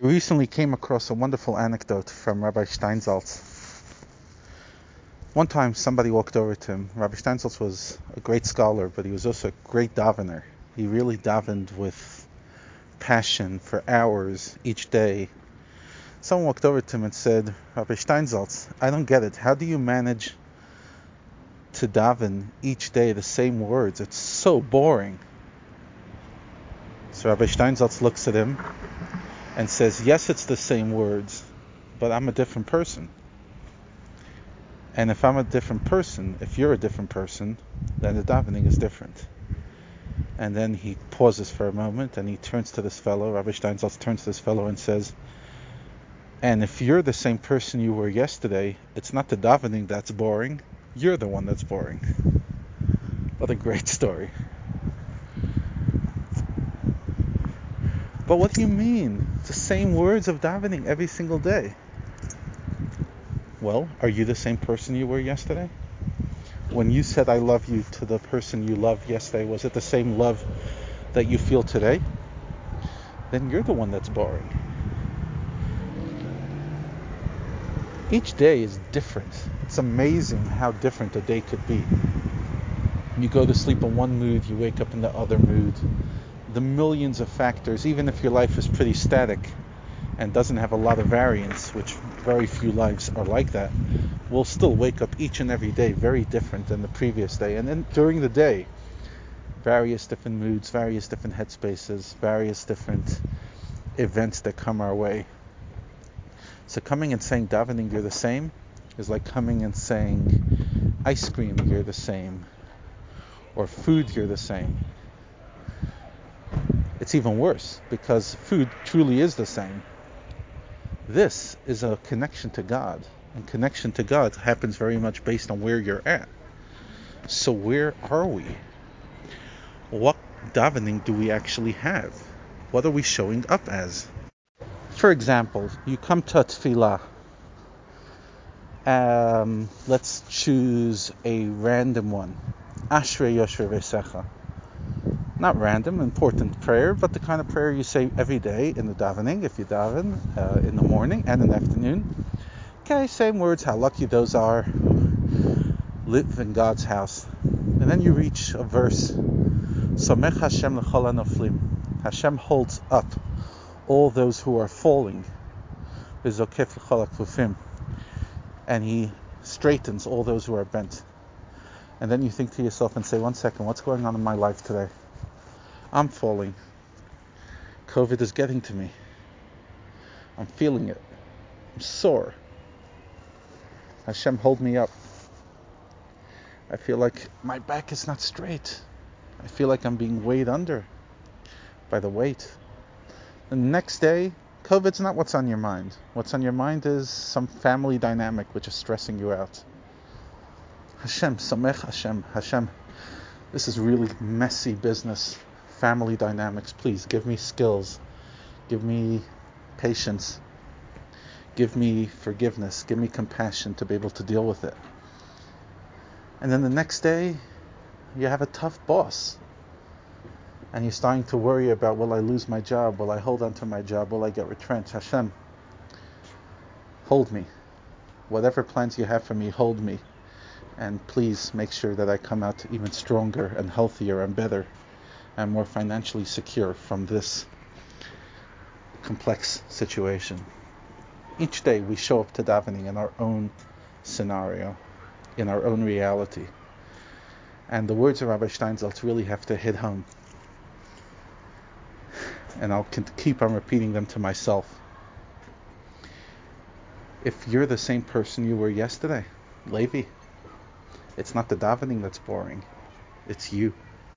Recently came across a wonderful anecdote from Rabbi Steinsaltz. One time somebody walked over to him. Rabbi Steinsaltz was a great scholar, but he was also a great davener. He really davened with passion for hours each day. Someone walked over to him and said, Rabbi Steinsaltz, I don't get it. How do you manage to daven each day the same words? It's so boring. So Rabbi Steinsaltz looks at him and says, Yes, it's the same words, but I'm a different person. And if I'm a different person, if you're a different person, then the davening is different. And then he pauses for a moment and he turns to this fellow, Rabbi Steinsaltz turns to this fellow and says, And if you're the same person you were yesterday, it's not the davening that's boring, you're the one that's boring. What a great story. But what do you mean? The same words of davening every single day. Well, are you the same person you were yesterday? When you said I love you to the person you loved yesterday, was it the same love that you feel today? Then you're the one that's boring. Each day is different. It's amazing how different a day could be. You go to sleep in one mood, you wake up in the other mood the millions of factors, even if your life is pretty static and doesn't have a lot of variance, which very few lives are like that, will still wake up each and every day very different than the previous day. And then during the day, various different moods, various different headspaces, various different events that come our way. So coming and saying davening you're the same is like coming and saying ice cream you're the same or food you're the same it's even worse because food truly is the same. This is a connection to God, and connection to God happens very much based on where you're at. So, where are we? What davening do we actually have? What are we showing up as? For example, you come to tefillah. Um, let's choose a random one. Ashrei Yoshvei Veitecha not random, important prayer, but the kind of prayer you say every day in the davening, if you daven uh, in the morning and in the afternoon. Okay, same words, how lucky those are who live in God's house. And then you reach a verse, Somech Hashem l'chol noflim. Hashem holds up all those who are falling. And he straightens all those who are bent. And then you think to yourself and say, one second, what's going on in my life today? I'm falling. COVID is getting to me. I'm feeling it. I'm sore. Hashem, hold me up. I feel like my back is not straight. I feel like I'm being weighed under by the weight. The next day, COVID's not what's on your mind. What's on your mind is some family dynamic which is stressing you out. Hashem, Samech Hashem, Hashem. This is really messy business family dynamics. Please give me skills, give me patience, give me forgiveness, give me compassion to be able to deal with it. And then the next day, you have a tough boss. And you're starting to worry about will I lose my job? Will I hold on to my job? Will I get retrenched? Hashem, hold me. Whatever plans you have for me, hold me. And please make sure that I come out even stronger and healthier and better and more financially secure from this complex situation. Each day we show up to davening in our own scenario, in our own reality. And the words of Rabbi Steinsaltz really have to hit home. And I'll keep on repeating them to myself. If you're the same person you were yesterday, Levi, it's not the davening that's boring, it's you.